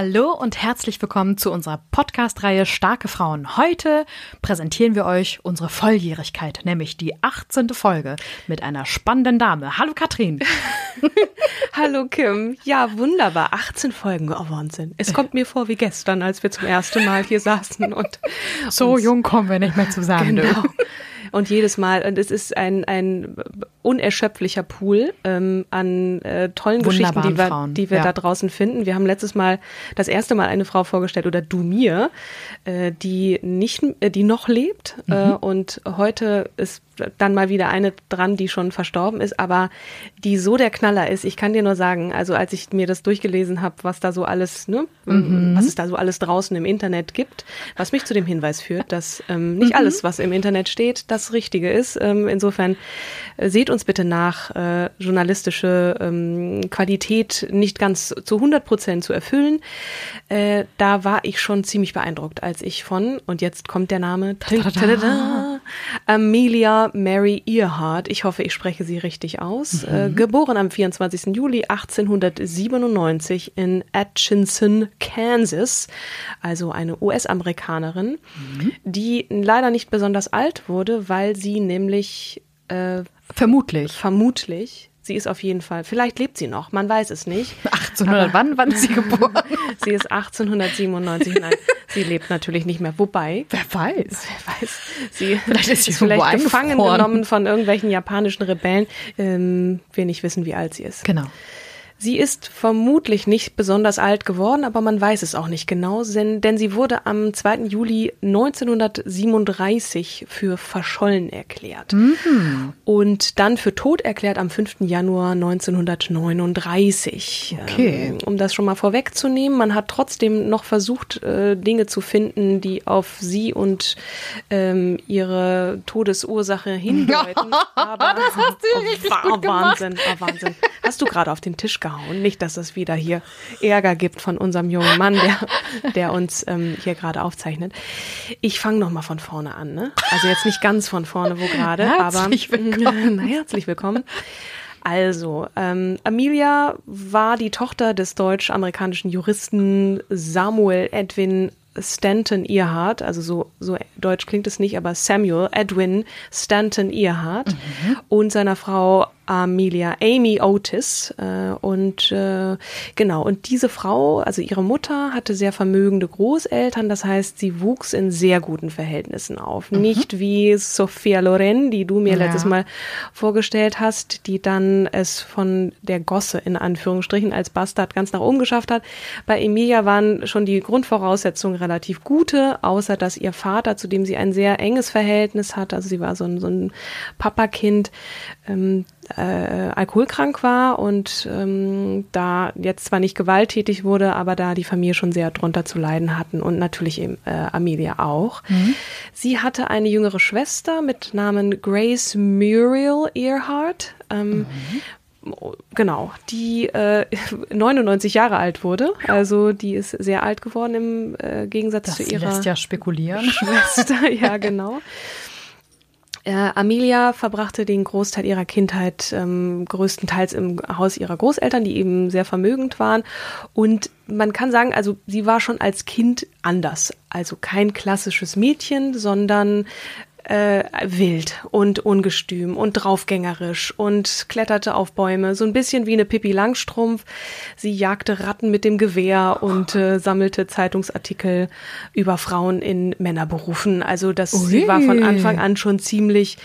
Hallo und herzlich willkommen zu unserer Podcast-Reihe Starke Frauen. Heute präsentieren wir euch unsere Volljährigkeit, nämlich die 18. Folge mit einer spannenden Dame. Hallo Katrin. Hallo Kim. Ja, wunderbar. 18 Folgen. Oh, Wahnsinn. Es kommt mir vor wie gestern, als wir zum ersten Mal hier saßen und So jung kommen wir nicht mehr zusammen. Genau. Und jedes Mal, und es ist ein, ein unerschöpflicher Pool ähm, an äh, tollen Geschichten, die wir, Frauen, die wir ja. da draußen finden. Wir haben letztes Mal das erste Mal eine Frau vorgestellt, oder du mir, äh, die nicht, äh, die noch lebt. Äh, Mhm. und heute ist dann mal wieder eine dran, die schon verstorben ist, aber die so der Knaller ist. Ich kann dir nur sagen, also als ich mir das durchgelesen habe, was da so alles, ne, Mhm. was es da so alles draußen im Internet gibt, was mich zu dem Hinweis führt, dass ähm, Mhm. nicht alles, was im Internet steht, das Richtige ist. Ähm, insofern äh, seht uns bitte nach, äh, journalistische ähm, Qualität nicht ganz zu 100 Prozent zu erfüllen. Äh, da war ich schon ziemlich beeindruckt, als ich von, und jetzt kommt der Name, tada, Amelia Mary Earhart, ich hoffe, ich spreche sie richtig aus, äh, geboren am 24. Juli 1897 in Atchison, Kansas, also eine US-Amerikanerin, die leider nicht besonders alt wurde, weil sie nämlich äh, Vermutlich. vermutlich, sie ist auf jeden Fall, vielleicht lebt sie noch, man weiß es nicht. 1800, wann, wann ist sie geboren? Sie ist 1897, nein, sie lebt natürlich nicht mehr. Wobei, Wer weiß. wer weiß, sie Vielleicht ist sie vielleicht irgendwo gefangen genommen von irgendwelchen japanischen Rebellen. Ähm, wir nicht wissen, wie alt sie ist. Genau. Sie ist vermutlich nicht besonders alt geworden, aber man weiß es auch nicht genau, denn, sie wurde am 2. Juli 1937 für verschollen erklärt und dann für tot erklärt am 5. Januar 1939. Okay. Ähm, um das schon mal vorwegzunehmen, man hat trotzdem noch versucht, äh, Dinge zu finden, die auf sie und ähm, ihre Todesursache hindeuten. aber Das hast du richtig war gut gemacht. Wahnsinn, war Wahnsinn. Hast du gerade auf den Tisch gehauen? Nicht, dass es wieder hier Ärger gibt von unserem jungen Mann, der, der uns ähm, hier gerade aufzeichnet. Ich fange noch mal von vorne an. Ne? Also jetzt nicht ganz von vorne, wo gerade, aber Herzlich willkommen. Na, herzlich willkommen. Also, ähm, Amelia war die Tochter des deutsch-amerikanischen Juristen Samuel Edwin Stanton Earhart, also so, so deutsch klingt es nicht, aber Samuel Edwin Stanton Earhart und seiner Frau Amelia Amy Otis. Äh, und äh, genau, und diese Frau, also ihre Mutter, hatte sehr vermögende Großeltern, das heißt, sie wuchs in sehr guten Verhältnissen auf. Nicht wie Sophia Loren, die du mir Ja. letztes Mal vorgestellt hast, die dann es von der Gosse in Anführungsstrichen als Bastard ganz nach oben geschafft hat. Bei Emilia waren schon die Grundvoraussetzungen relativ gute, außer dass ihr Vater, zu dem sie ein sehr enges Verhältnis hat, also sie war so ein, so ein Papakind, ähm, äh, alkoholkrank war und ähm, da jetzt zwar nicht gewalttätig wurde, aber da die Familie schon sehr drunter zu leiden hatten und natürlich eben äh, Amelia auch. Sie hatte eine jüngere Schwester mit Namen Grace Muriel Earhart. Ähm, Genau, die äh, 99 Jahre alt wurde. Also die ist sehr alt geworden im äh, Gegensatz Das zu ihrer lässt ja spekulieren. Schwester, ja genau. Äh, Amelia verbrachte den Großteil ihrer Kindheit ähm, größtenteils im Haus ihrer Großeltern, die eben sehr vermögend waren. Und man kann sagen, also sie war schon als Kind anders. Also kein klassisches Mädchen, sondern äh, wild und ungestüm und draufgängerisch und kletterte auf Bäume, so ein bisschen wie eine Pippi Langstrumpf. Sie jagte Ratten mit dem Gewehr und äh, sammelte Zeitungsartikel über Frauen in Männerberufen. Also das, sie war von Anfang an schon ziemlich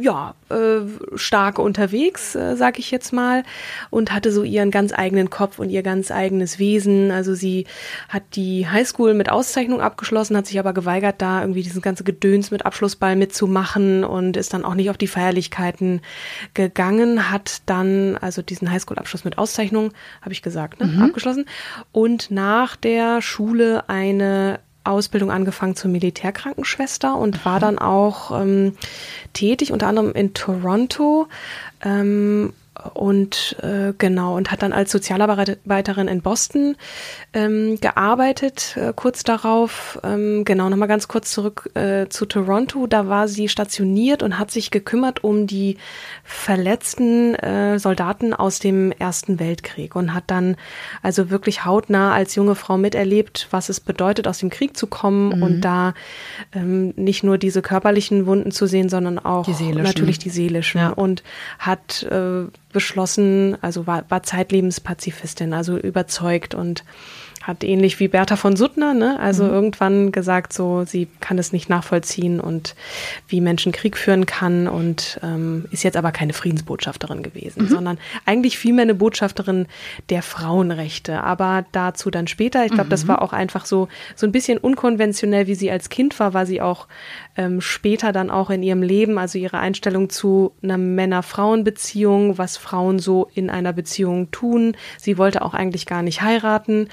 ja, äh, stark unterwegs, äh, sag ich jetzt mal, und hatte so ihren ganz eigenen Kopf und ihr ganz eigenes Wesen. Also sie hat die Highschool mit Auszeichnung abgeschlossen, hat sich aber geweigert, da irgendwie diesen ganze Gedöns mit Abschlussball mitzumachen und ist dann auch nicht auf die Feierlichkeiten gegangen, hat dann also diesen Highschool-Abschluss mit Auszeichnung, habe ich gesagt, ne, mhm. abgeschlossen und nach der Schule eine Ausbildung angefangen zur Militärkrankenschwester und war dann auch ähm, tätig, unter anderem in Toronto. Ähm, und äh, genau und hat dann als Sozialarbeiterin in Boston ähm, gearbeitet. Äh, kurz darauf, ähm, genau nochmal ganz kurz zurück äh, zu Toronto. Da war sie stationiert und hat sich gekümmert um die verletzten äh, Soldaten aus dem Ersten Weltkrieg und hat dann also wirklich hautnah als junge Frau miterlebt, was es bedeutet, aus dem Krieg zu kommen mhm. und da ähm, nicht nur diese körperlichen Wunden zu sehen, sondern auch die natürlich die seelischen ja. und hat äh, beschlossen, also war, war zeitlebens Pazifistin, also überzeugt und hat ähnlich wie Bertha von Suttner, ne, also mhm. irgendwann gesagt, so sie kann es nicht nachvollziehen und wie Menschen Krieg führen kann und ähm, ist jetzt aber keine Friedensbotschafterin gewesen, mhm. sondern eigentlich vielmehr eine Botschafterin der Frauenrechte. Aber dazu dann später. Ich glaube, mhm. das war auch einfach so so ein bisschen unkonventionell, wie sie als Kind war, war sie auch ähm, später dann auch in ihrem Leben, also ihre Einstellung zu einer Männer-Frauen-Beziehung, was Frauen so in einer Beziehung tun. Sie wollte auch eigentlich gar nicht heiraten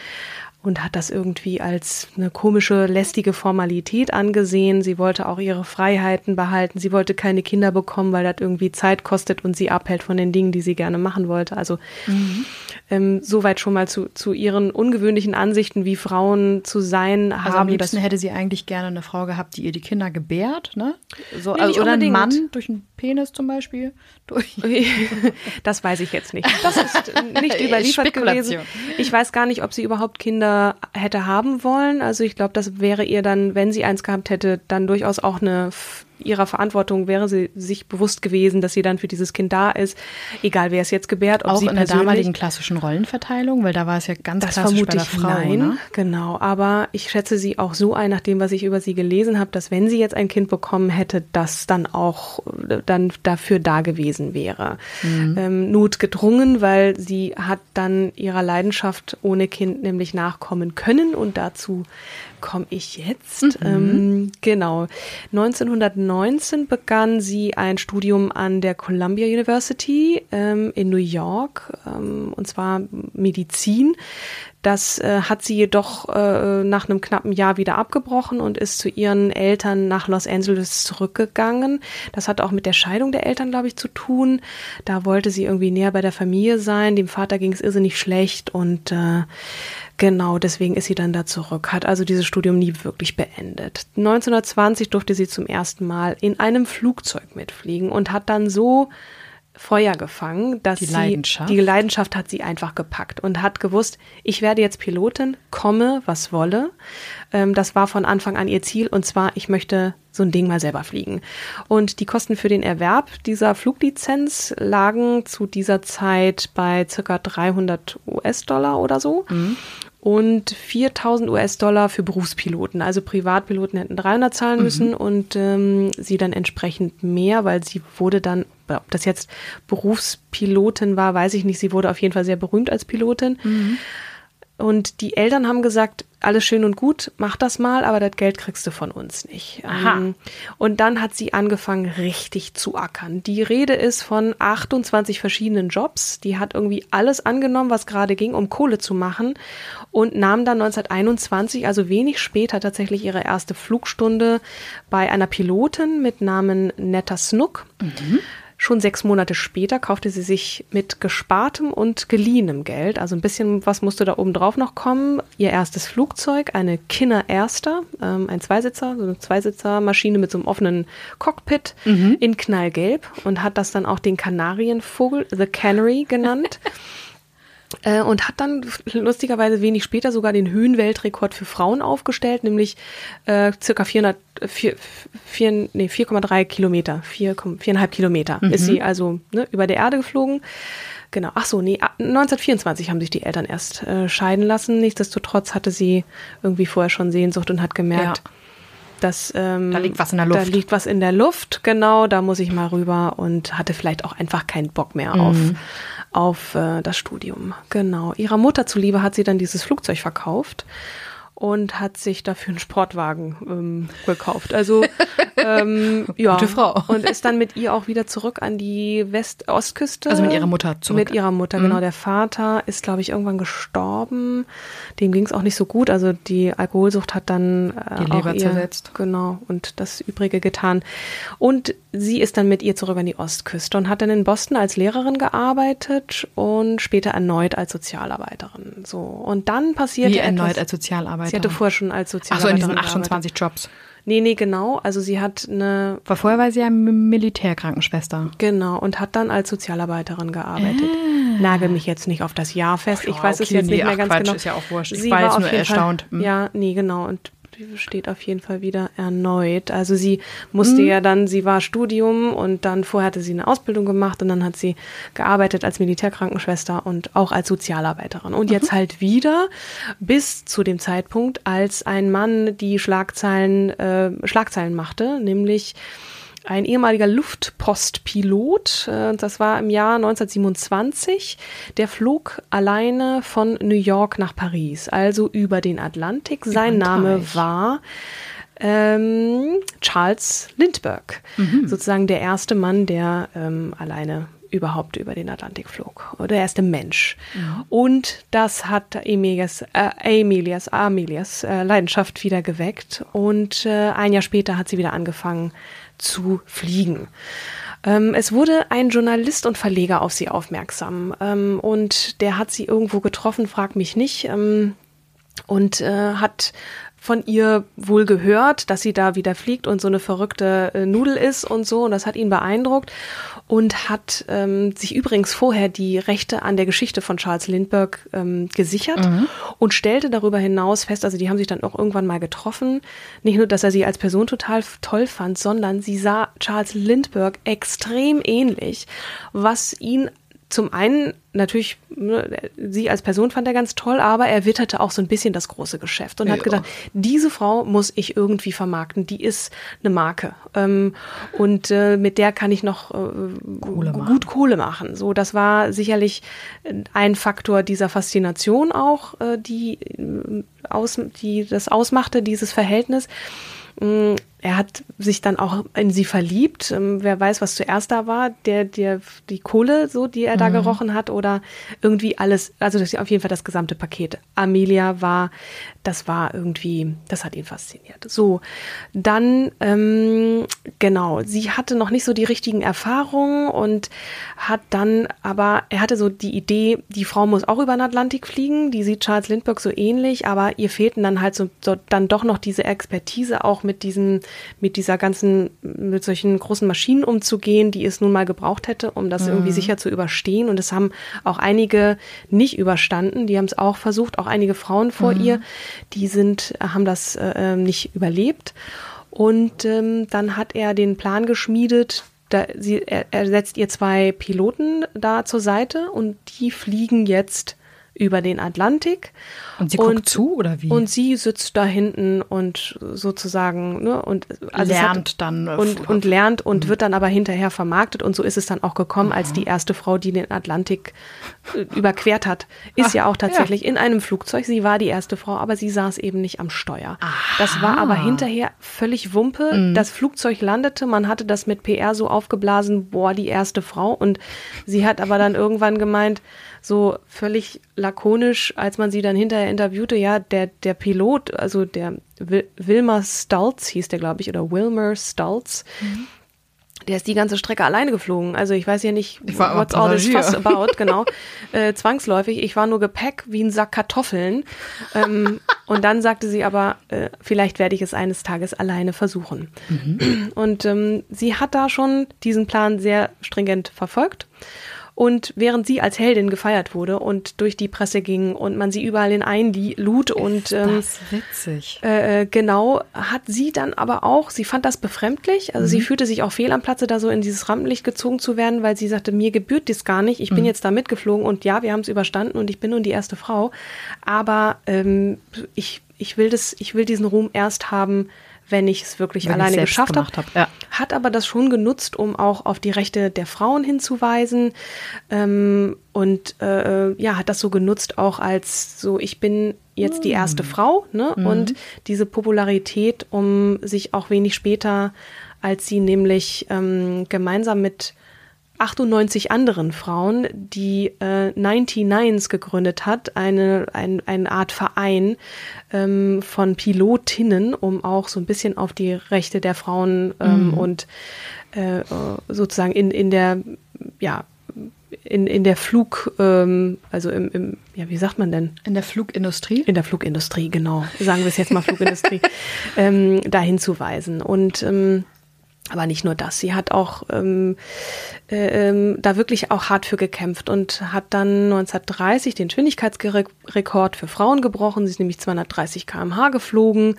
und hat das irgendwie als eine komische, lästige Formalität angesehen. Sie wollte auch ihre Freiheiten behalten. Sie wollte keine Kinder bekommen, weil das irgendwie Zeit kostet und sie abhält von den Dingen, die sie gerne machen wollte. Also mhm. Ähm, soweit schon mal zu, zu ihren ungewöhnlichen Ansichten, wie Frauen zu sein also haben. Am liebsten hätte sie eigentlich gerne eine Frau gehabt, die ihr die Kinder gebärt, ne? So, nee, also, oder ein Mann durch einen Penis zum Beispiel. Durch. Das weiß ich jetzt nicht. Das ist nicht überliefert gewesen. Ich weiß gar nicht, ob sie überhaupt Kinder hätte haben wollen. Also ich glaube, das wäre ihr dann, wenn sie eins gehabt hätte, dann durchaus auch eine ihrer Verantwortung wäre sie sich bewusst gewesen, dass sie dann für dieses Kind da ist, egal wer es jetzt gebärt, ob auch sie in der damaligen klassischen Rollenverteilung, weil da war es ja ganz das klassisch bei der Frau, nein, ne? genau. Aber ich schätze sie auch so ein, nach dem, was ich über sie gelesen habe, dass wenn sie jetzt ein Kind bekommen hätte, das dann auch dann dafür da gewesen wäre. Mhm. Ähm, notgedrungen, weil sie hat dann ihrer Leidenschaft ohne Kind nämlich nachkommen können und dazu komme ich jetzt? Mhm. Ähm, genau. 1919 begann sie ein Studium an der Columbia University ähm, in New York, ähm, und zwar Medizin. Das äh, hat sie jedoch äh, nach einem knappen Jahr wieder abgebrochen und ist zu ihren Eltern nach Los Angeles zurückgegangen. Das hat auch mit der Scheidung der Eltern, glaube ich, zu tun. Da wollte sie irgendwie näher bei der Familie sein. Dem Vater ging es irrsinnig schlecht und äh, Genau, deswegen ist sie dann da zurück, hat also dieses Studium nie wirklich beendet. 1920 durfte sie zum ersten Mal in einem Flugzeug mitfliegen und hat dann so Feuer gefangen, dass die Leidenschaft. sie die Leidenschaft hat sie einfach gepackt und hat gewusst, ich werde jetzt Pilotin, komme was wolle. Ähm, das war von Anfang an ihr Ziel und zwar ich möchte so ein Ding mal selber fliegen. Und die Kosten für den Erwerb dieser Fluglizenz lagen zu dieser Zeit bei circa 300 US-Dollar oder so. Mhm und 4000 US-Dollar für Berufspiloten. Also Privatpiloten hätten 300 zahlen müssen mhm. und ähm, sie dann entsprechend mehr, weil sie wurde dann, ob das jetzt Berufspilotin war, weiß ich nicht, sie wurde auf jeden Fall sehr berühmt als Pilotin. Mhm. Und die Eltern haben gesagt, alles schön und gut, mach das mal, aber das Geld kriegst du von uns nicht. Aha. Ähm, und dann hat sie angefangen, richtig zu ackern. Die Rede ist von 28 verschiedenen Jobs. Die hat irgendwie alles angenommen, was gerade ging, um Kohle zu machen und nahm dann 1921, also wenig später, tatsächlich ihre erste Flugstunde bei einer Pilotin mit Namen Netta Snook. Mhm. Schon sechs Monate später kaufte sie sich mit gespartem und geliehenem Geld, also ein bisschen was musste da oben drauf noch kommen, ihr erstes Flugzeug, eine Kinner Erster, ähm, ein Zweisitzer, so eine Zweisitzermaschine mit so einem offenen Cockpit mhm. in knallgelb und hat das dann auch den Kanarienvogel, The Canary, genannt. Äh, und hat dann lustigerweise wenig später sogar den Höhenweltrekord für Frauen aufgestellt, nämlich äh, circa 400, 4, 4, nee, 4,3 Kilometer, 4, 4,5 Kilometer Mhm. ist sie also ne, über der Erde geflogen. Genau, ach so, nee, 1924 haben sich die Eltern erst äh, scheiden lassen. Nichtsdestotrotz hatte sie irgendwie vorher schon Sehnsucht und hat gemerkt, Ja. dass ähm, Da liegt was in der Da Luft. liegt was in der Luft, genau, da muss ich mal rüber und hatte vielleicht auch einfach keinen Bock mehr Mhm. auf äh, das Studium. Genau. Ihrer Mutter zuliebe hat sie dann dieses Flugzeug verkauft und hat sich dafür einen Sportwagen ähm, gekauft. Also ähm, ja, Gute Frau. und ist dann mit ihr auch wieder zurück an die West-Ostküste. Also mit ihrer Mutter zurück. Mhm. Mit ihrer Mutter, genau. Der Vater ist, glaube ich, irgendwann gestorben. Dem ging es auch nicht so gut. Also die Alkoholsucht hat dann äh, Die auch Leber ihr, zersetzt. Genau, und das Übrige getan. Und sie ist dann mit ihr zurück an die Ostküste und hat dann in Boston als Lehrerin gearbeitet und später erneut als Sozialarbeiterin. So. Und dann passierte Wie erneut als Sozialarbeiterin. Sie hatte vorher schon als Ach so, in Sozialarbeiterin diesen gearbeitet. 28 Jobs. Nee, nee, genau. Also sie hat eine Weil vorher war sie ja Militärkrankenschwester. Genau, und hat dann als Sozialarbeiterin gearbeitet. Nagel mich jetzt nicht auf das Jahr fest. Ach ich weiß es okay, jetzt nee, nicht mehr ach ganz Quatsch, genau. ist ja auch wurscht. Ich Sie war jetzt auf nur erstaunt. Fall, Hm. Ja, nee, genau. Und steht auf jeden Fall wieder erneut. Also sie musste Hm. ja dann, sie war Studium und dann vorher hatte sie eine Ausbildung gemacht und dann hat sie gearbeitet als Militärkrankenschwester und auch als Sozialarbeiterin. Und jetzt Mhm. halt wieder bis zu dem Zeitpunkt, als ein Mann die Schlagzeilen, äh, Schlagzeilen machte, nämlich ein ehemaliger Luftpostpilot, äh, das war im Jahr 1927, der flog alleine von New York nach Paris, also über den Atlantik. Sein Name war ähm, Charles Lindbergh, sozusagen der erste Mann, der ähm, alleine überhaupt über den Atlantik flog. Der erste Mensch. Und das hat Emilias, äh, Emilias, Amelias äh, Leidenschaft wieder geweckt. Und äh, ein Jahr später hat sie wieder angefangen zu fliegen. Ähm, es wurde ein Journalist und Verleger auf sie aufmerksam. Ähm, und der hat sie irgendwo getroffen, frag mich nicht. Ähm, und äh, hat von ihr wohl gehört, dass sie da wieder fliegt und so eine verrückte äh, Nudel ist und so. Und das hat ihn beeindruckt und hat ähm, sich übrigens vorher die Rechte an der Geschichte von Charles Lindbergh ähm, gesichert und stellte darüber hinaus fest, also die haben sich dann auch irgendwann mal getroffen. Nicht nur, dass er sie als Person total toll fand, sondern sie sah Charles Lindbergh extrem ähnlich, was ihn zum einen natürlich, ne, sie als Person fand er ganz toll, aber er witterte auch so ein bisschen das große Geschäft und hat Ja. gedacht, diese Frau muss ich irgendwie vermarkten, die ist eine Marke ähm, und äh, mit der kann ich noch äh, Kohle gut Kohle machen. So, das war sicherlich ein Faktor dieser Faszination auch, äh, die, aus, die das ausmachte, dieses Verhältnis. Er hat sich dann auch in sie verliebt. Ähm, Wer weiß, was zuerst da war, der, der, die Kohle, so, die er da gerochen hat, oder irgendwie alles, also das ist auf jeden Fall das gesamte Paket. Amelia war, das war irgendwie, das hat ihn fasziniert. So, dann, ähm, genau, sie hatte noch nicht so die richtigen Erfahrungen und hat dann, aber er hatte so die Idee, die Frau muss auch über den Atlantik fliegen, die sieht Charles Lindbergh so ähnlich, aber ihr fehlten dann halt so, so dann doch noch diese Expertise auch mit diesen, mit dieser ganzen, mit solchen großen Maschinen umzugehen, die es nun mal gebraucht hätte, um das irgendwie sicher zu überstehen. Und es haben auch einige nicht überstanden, die haben es auch versucht, auch einige Frauen vor ihr, die sind, haben das äh, nicht überlebt. Und ähm, dann hat er den Plan geschmiedet, da, sie, er, er setzt ihr zwei Piloten da zur Seite und die fliegen jetzt über den Atlantik. Und sie guckt zu, oder wie? Und sie sitzt da hinten und sozusagen, ne, und also Lernt dann, äh, und, und lernt und wird dann aber hinterher vermarktet und so ist es dann auch gekommen, als die erste Frau, die den Atlantik äh, überquert hat, ist ja auch tatsächlich in einem Flugzeug. Sie war die erste Frau, aber sie saß eben nicht am Steuer. Das war aber hinterher völlig Wumpe. Das Flugzeug landete, man hatte das mit PR so aufgeblasen, boah, die erste Frau. Und sie hat aber dann irgendwann gemeint, so völlig lakonisch, als man sie dann hinterher interviewte, ja, der, der Pilot, also der Wil Wilmer Stultz hieß der, glaube ich, oder Wilmer Stultz, der ist die ganze Strecke alleine geflogen. Also ich weiß ja nicht, what's all this fuss about, genau. Äh, zwangsläufig. Ich war nur Gepäck wie ein Sack Kartoffeln. Ähm, und dann sagte sie aber, äh, vielleicht werde ich es eines Tages alleine versuchen. Und ähm, sie hat da schon diesen Plan sehr stringent verfolgt Und während sie als Heldin gefeiert wurde und durch die Presse ging und man sie überall in einlud und ähm, das witzig. äh, genau, hat sie dann aber auch, sie fand das befremdlich, also sie fühlte sich auch fehl am Platze, da so in dieses Rampenlicht gezogen zu werden, weil sie sagte, mir gebührt das gar nicht, ich bin jetzt da mitgeflogen und ja, wir haben es überstanden und ich bin nun die erste Frau, aber ähm, ich, ich will das, ich will diesen Ruhm erst haben, wenn ich es wirklich Wenn alleine geschafft habe. hab, ja. Hat aber das schon genutzt, um auch auf die Rechte der Frauen hinzuweisen ähm, und äh, ja, hat das so genutzt auch als so, ich bin jetzt die erste Frau ne? und diese Popularität, um sich auch wenig später, als sie nämlich ähm, gemeinsam mit 98 anderen Frauen, die äh, 99s gegründet hat, eine, ein, eine Art Verein ähm, von Pilotinnen, um auch so ein bisschen auf die Rechte der Frauen ähm, und äh, sozusagen in, in der, ja, in, in der Flug, ähm, also im, im, ja, wie sagt man denn? In der Flugindustrie? In der Flugindustrie, genau. Sagen wir es jetzt mal Flugindustrie, ähm, da hinzuweisen. Und ähm, aber nicht nur das, sie hat auch ähm, äh, ähm, da wirklich auch hart für gekämpft und hat dann 1930 den Geschwindigkeitsrekord für Frauen gebrochen. Sie ist nämlich 230 km/h geflogen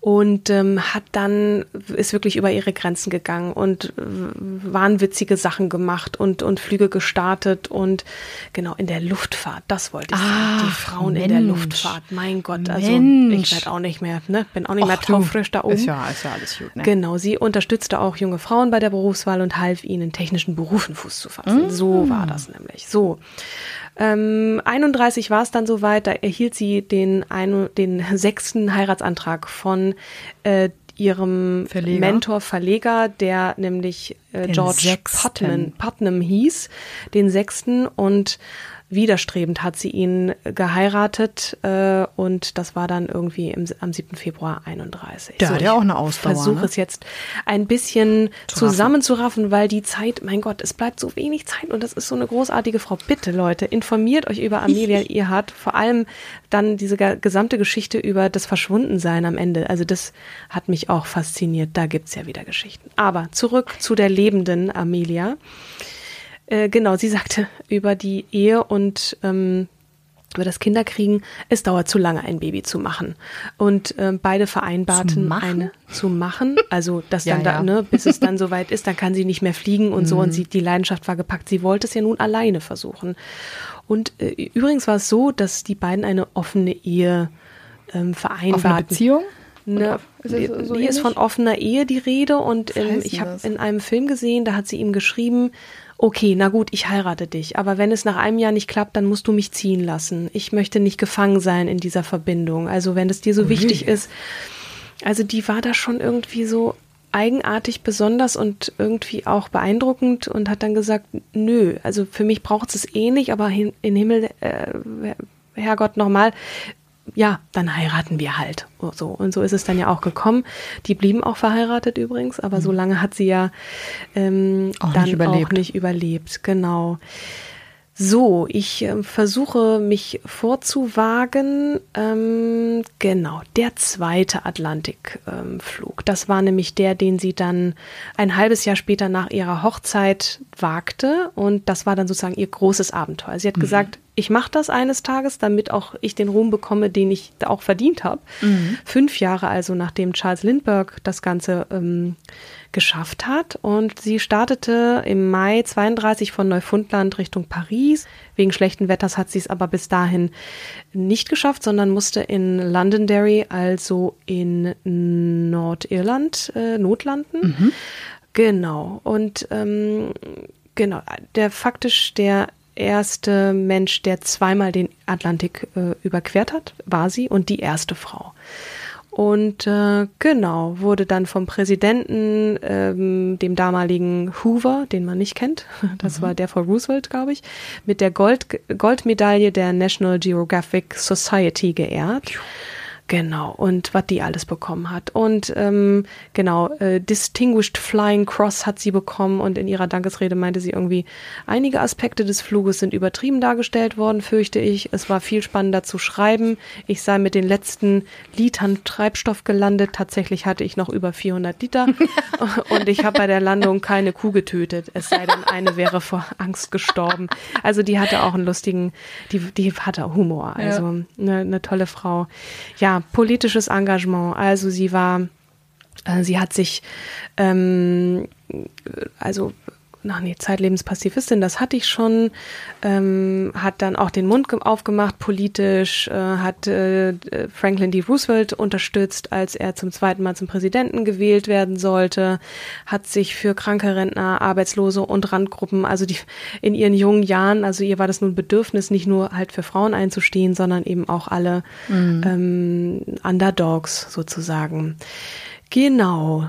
und ähm, hat dann ist wirklich über ihre Grenzen gegangen und äh, wahnwitzige Sachen gemacht und und Flüge gestartet und genau in der Luftfahrt, das wollte ich sagen, die Frauen in der Mensch. Luftfahrt. Mein Gott, also Mensch. ich werde auch nicht mehr, ne, bin auch nicht mehr Ach du, taufrisch da oben. Ist ja, ist ja alles gut, ne? Genau, sie unterstützte auch junge Frauen bei der Berufswahl und half ihnen in technischen Berufen Fuß zu fassen. So war das nämlich. So. Ähm, 31 war es dann soweit, da erhielt sie den, ein, den sechsten Heiratsantrag von äh, ihrem Verleger. Mentor, Verleger, der nämlich äh, George sechsten. Putnam, Putnam hieß, den sechsten und widerstrebend hat sie ihn geheiratet äh, und das war dann irgendwie im, am 7. Februar 31. Der hat ja auch eine Ausdauer, Ich versuche ne? es jetzt ein bisschen Zu raffen. zusammenzuraffen, weil die Zeit, mein Gott, es bleibt so wenig Zeit und das ist so eine großartige Frau. Bitte Leute, informiert euch über Amelia Earhart, vor allem dann diese gesamte Geschichte über das Verschwundensein am Ende. Also das hat mich auch fasziniert. Da gibt's ja wieder Geschichten. Aber zurück zu der lebenden Amelia. Äh, genau, sie sagte über die Ehe und ähm, über das Kinderkriegen, es dauert zu lange, ein Baby zu machen. Und ähm, beide vereinbarten Zu eine zu machen, also dass Ja, dann da, ja. ne, bis es dann soweit ist, dann kann sie nicht mehr fliegen und Mhm. so und sie die Leidenschaft war gepackt. Sie wollte es ja nun alleine versuchen. Und äh, übrigens war es so, dass die beiden eine offene Ehe ähm, vereinbarten. Offene Beziehung? Ne, ist es so- hier ist von offener Ehe die Rede und ähm, ich habe das? in einem Film gesehen, da hat sie ihm geschrieben, okay, na gut, ich heirate dich, aber wenn es nach einem Jahr nicht klappt, dann musst du mich ziehen lassen. Ich möchte nicht gefangen sein in dieser Verbindung. Also wenn es dir so wichtig ist, also die war da schon irgendwie so eigenartig besonders und irgendwie auch beeindruckend und hat dann gesagt, nö, also für mich braucht es eh nicht, aber hin, in Himmel, äh, Herrgott, nochmal, ja, dann heiraten wir halt. So. Und so ist es dann ja auch gekommen. Die blieben auch verheiratet übrigens, aber so lange hat sie ja ähm, Mhm. Auch dann nicht überlebt. auch nicht überlebt. Genau. So, ich ähm, versuche mich vorzuwagen. Ähm, genau, der zweite Atlantikflug. Ähm, das war nämlich der, den sie dann ein halbes Jahr später nach ihrer Hochzeit wagte. Und das war dann sozusagen ihr großes Abenteuer. Sie hat gesagt, ich mache das eines Tages, damit auch ich den Ruhm bekomme, den ich da auch verdient habe. Fünf Jahre also, nachdem Charles Lindbergh das Ganze ähm, geschafft hat. Und sie startete im Mai 32 von Neufundland Richtung Paris. Wegen schlechten Wetters hat sie es aber bis dahin nicht geschafft, sondern musste in Londonderry, also in Nordirland, äh, notlanden. Genau. Und ähm, genau, der faktisch der erste Mensch, der zweimal den Atlantik äh, überquert hat, war sie und die erste Frau. Und äh, genau, wurde dann vom Präsidenten, ähm, dem damaligen Hoover, den man nicht kennt, das war der vor Roosevelt, glaube ich, mit der Gold, Goldmedaille der National Geographic Society geehrt. Genau, und was die alles bekommen hat. Und ähm, genau, äh, Distinguished Flying Cross hat sie bekommen und in ihrer Dankesrede meinte sie irgendwie, einige Aspekte des Fluges sind übertrieben dargestellt worden, fürchte ich. Es war viel spannender zu schreiben. Ich sei mit den letzten Litern Treibstoff gelandet. Tatsächlich hatte ich noch über 400 Liter und ich habe bei der Landung keine Kuh getötet. Es sei denn, eine wäre vor Angst gestorben. Also die hatte auch einen lustigen, die, die hatte Humor. Also ja. eine, eine tolle Frau. Ja, politisches Engagement. Also sie war, äh, sie hat sich, ähm, also ach nee, zeitlebens Pazifistin, das hatte ich schon, ähm, hat dann auch den Mund aufgemacht politisch, äh, hat äh, Franklin D. Roosevelt unterstützt, als er zum zweiten Mal zum Präsidenten gewählt werden sollte, hat sich für kranke Rentner, Arbeitslose und Randgruppen, also die in ihren jungen Jahren, also ihr war das nun Bedürfnis, nicht nur halt für Frauen einzustehen, sondern eben auch alle mhm. ähm, Underdogs sozusagen. Genau.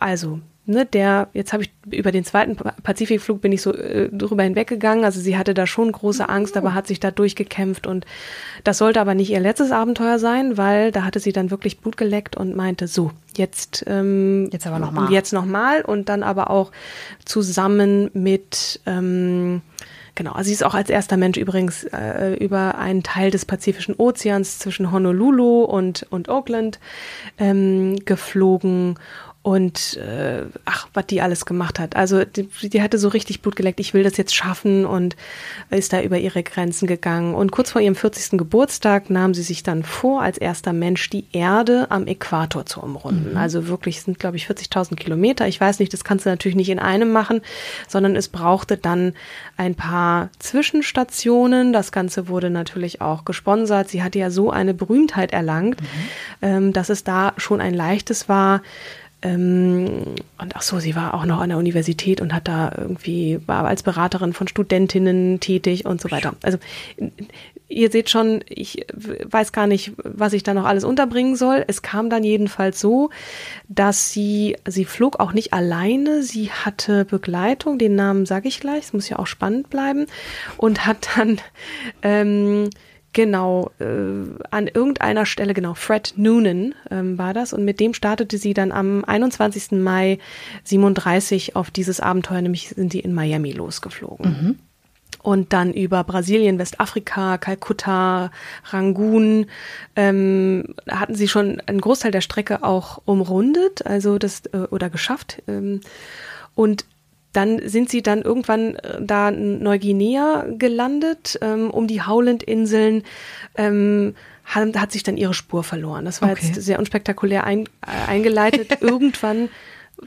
Also ne, der, jetzt habe ich über den zweiten Pazifikflug bin ich so äh, drüber hinweggegangen. Also sie hatte da schon große Angst, aber hat sich da durchgekämpft und das sollte aber nicht ihr letztes Abenteuer sein, weil da hatte sie dann wirklich Blut geleckt und meinte, so, jetzt ähm, jetzt aber nochmal. Jetzt nochmal und dann aber auch zusammen mit ähm, Genau, also sie ist auch als erster Mensch übrigens äh, über einen Teil des Pazifischen Ozeans zwischen Honolulu und, und Oakland ähm, geflogen und äh, ach, was die alles gemacht hat. Also die, die hatte so richtig Blut geleckt, ich will das jetzt schaffen und ist da über ihre Grenzen gegangen. Und kurz vor ihrem 40. Geburtstag nahm sie sich dann vor, als erster Mensch die Erde am Äquator zu umrunden. Mhm. Also wirklich sind, glaube ich, 40.000 Kilometer. Ich weiß nicht, das kannst du natürlich nicht in einem machen, sondern es brauchte dann ein paar Zwischenstationen. Das Ganze wurde natürlich auch gesponsert. Sie hatte ja so eine Berühmtheit erlangt, mhm. ähm, dass es da schon ein leichtes war, und ach so, sie war auch noch an der Universität und hat da irgendwie, war als Beraterin von Studentinnen tätig und so weiter. Also ihr seht schon, ich weiß gar nicht, was ich da noch alles unterbringen soll. Es kam dann jedenfalls so, dass sie, sie flog auch nicht alleine, sie hatte Begleitung, den Namen sage ich gleich, es muss ja auch spannend bleiben, und hat dann ähm, Genau, äh, an irgendeiner Stelle, genau, Fred Noonan ähm, war das. Und mit dem startete sie dann am 21. Mai 37 auf dieses Abenteuer, nämlich sind sie in Miami losgeflogen. Mhm. Und dann über Brasilien, Westafrika, Kalkutta, Rangoon ähm, hatten sie schon einen Großteil der Strecke auch umrundet, also das äh, oder geschafft. Ähm, und dann sind sie dann irgendwann äh, da in Neuguinea gelandet, ähm, um die Howland-Inseln. Ähm, hat, hat sich dann ihre Spur verloren. Das war okay. jetzt sehr unspektakulär ein, äh, eingeleitet. irgendwann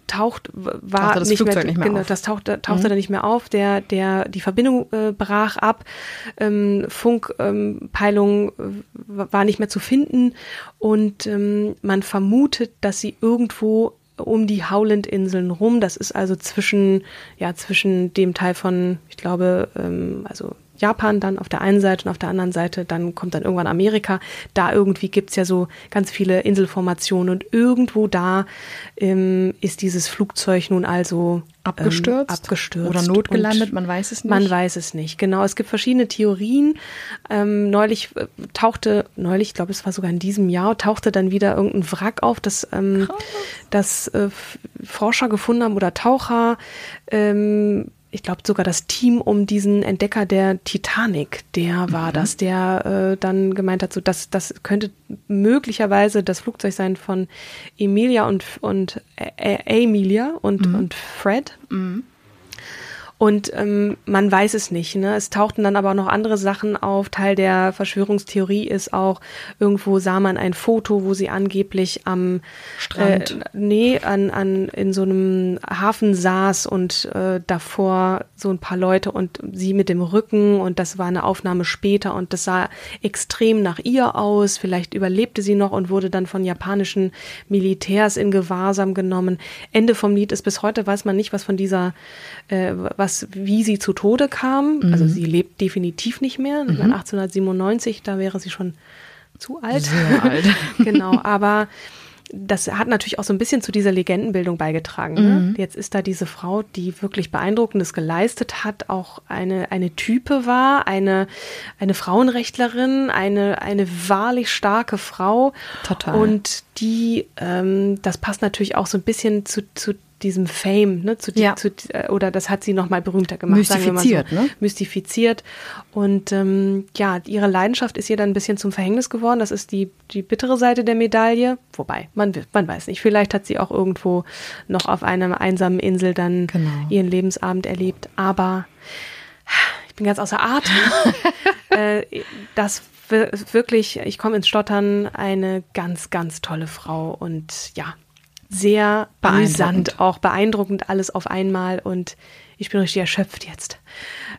taucht war tauchte nicht, mehr, nicht, mehr, genau, auf. das tauchte, tauchte mhm. dann nicht mehr auf. Der der die Verbindung äh, brach ab, ähm, Funkpeilung ähm, äh, war nicht mehr zu finden und ähm, man vermutet, dass sie irgendwo um die Howland-Inseln rum. Das ist also zwischen, ja, zwischen dem Teil von, ich glaube, ähm, also Japan dann auf der einen Seite und auf der anderen Seite, dann kommt dann irgendwann Amerika. Da irgendwie gibt's ja so ganz viele Inselformationen und irgendwo da ähm, ist dieses Flugzeug nun also abgestürzt, ähm, abgestürzt oder notgelandet, man weiß es nicht. Man weiß es nicht, genau. Es gibt verschiedene Theorien. Ähm, neulich äh, tauchte, neulich, ich glaube, es war sogar in diesem Jahr, tauchte dann wieder irgendein Wrack auf, das, ähm, das äh, Forscher gefunden haben oder Taucher. Ähm, ich glaube sogar das Team um diesen Entdecker der Titanic, der war mhm. das, der äh, dann gemeint hat, so dass das könnte möglicherweise das Flugzeug sein von Emilia und und äh, Emilia und mhm. und Fred. Mhm. Und ähm, man weiß es nicht. Ne? Es tauchten dann aber auch noch andere Sachen auf. Teil der Verschwörungstheorie ist auch, irgendwo sah man ein Foto, wo sie angeblich am Strand. Äh, nee, an, an, in so einem Hafen saß und äh, davor so ein paar Leute und sie mit dem Rücken und das war eine Aufnahme später und das sah extrem nach ihr aus. Vielleicht überlebte sie noch und wurde dann von japanischen Militärs in Gewahrsam genommen. Ende vom Lied ist bis heute weiß man nicht, was von dieser, äh, was was, wie sie zu Tode kam. Mhm. Also sie lebt definitiv nicht mehr. Mhm. 1897, da wäre sie schon zu alt. Sehr alt. genau, aber das hat natürlich auch so ein bisschen zu dieser Legendenbildung beigetragen. Ne? Jetzt ist da diese Frau, die wirklich Beeindruckendes geleistet hat, auch eine, eine Type war, eine, eine Frauenrechtlerin, eine, eine wahrlich starke Frau. Total. Und die, ähm, das passt natürlich auch so ein bisschen zu, zu diesem Fame, ne, zu, Ja. zu, äh, oder das hat sie noch mal berühmter gemacht, sagen wir mal so. Mystifiziert, ne? Mystifiziert. Und ähm, ja, ihre Leidenschaft ist ihr dann ein bisschen zum Verhängnis geworden. Das ist die, die bittere Seite der Medaille. Wobei, man, man weiß nicht. Vielleicht hat sie auch irgendwo noch auf einer einsamen Insel dann Genau. ihren Lebensabend erlebt. Aber ich bin ganz außer Atem. äh, das wir- wirklich, ich komme ins Stottern, eine ganz, ganz tolle Frau und ja, sehr amüsant, auch beeindruckend alles auf einmal und ich bin richtig erschöpft jetzt.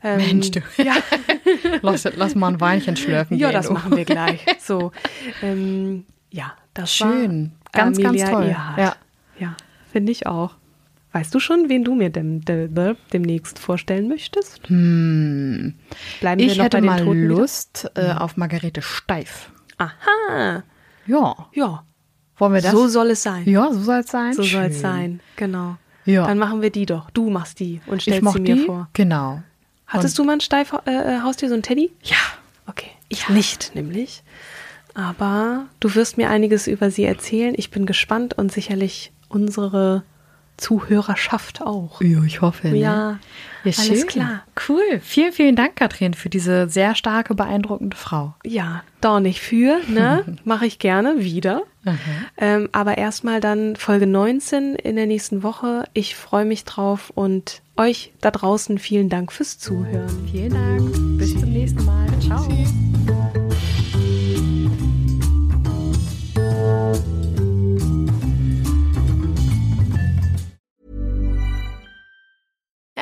Ähm, Mensch, du. Ja, Lass, lass mal ein Weinchen schlürfen. ja gehen, das du. machen wir gleich. So, ähm, ja, das Schön. war Ganz, ganz Amelia toll. Earhart. Ja. ja finde ich auch. Weißt du schon, wen du mir dem, dem, demnächst vorstellen möchtest? Bleiben wir Hm. Ich noch hätte bei den mal Toten? Lust äh, auf Margarete Steif. Aha, Ja. ja. Wollen wir das? So soll es sein. ja, so soll es sein. So soll es sein, genau. Ja. Dann machen wir die doch. Du machst die und stellst sie mir die. vor. Genau. Hattest du mal ein Steif äh, äh, Haustier, so ein Teddy? Ja. Okay, ich nicht, nämlich. Aber du wirst mir einiges über sie erzählen. Ich bin gespannt und sicherlich unsere Zuhörerschaft auch. Ja, ich hoffe. Ne? Ja, ja alles schön. klar. Cool. Vielen, vielen Dank, Katrin, für diese sehr starke, beeindruckende Frau. Ja, dornig für, ne? Mache ich gerne wieder. Ähm, aber erstmal dann Folge 19 in der nächsten Woche. Ich freue mich drauf und euch da draußen vielen Dank fürs Zuhören. Vielen Dank. Bis zum nächsten Mal. Ciao.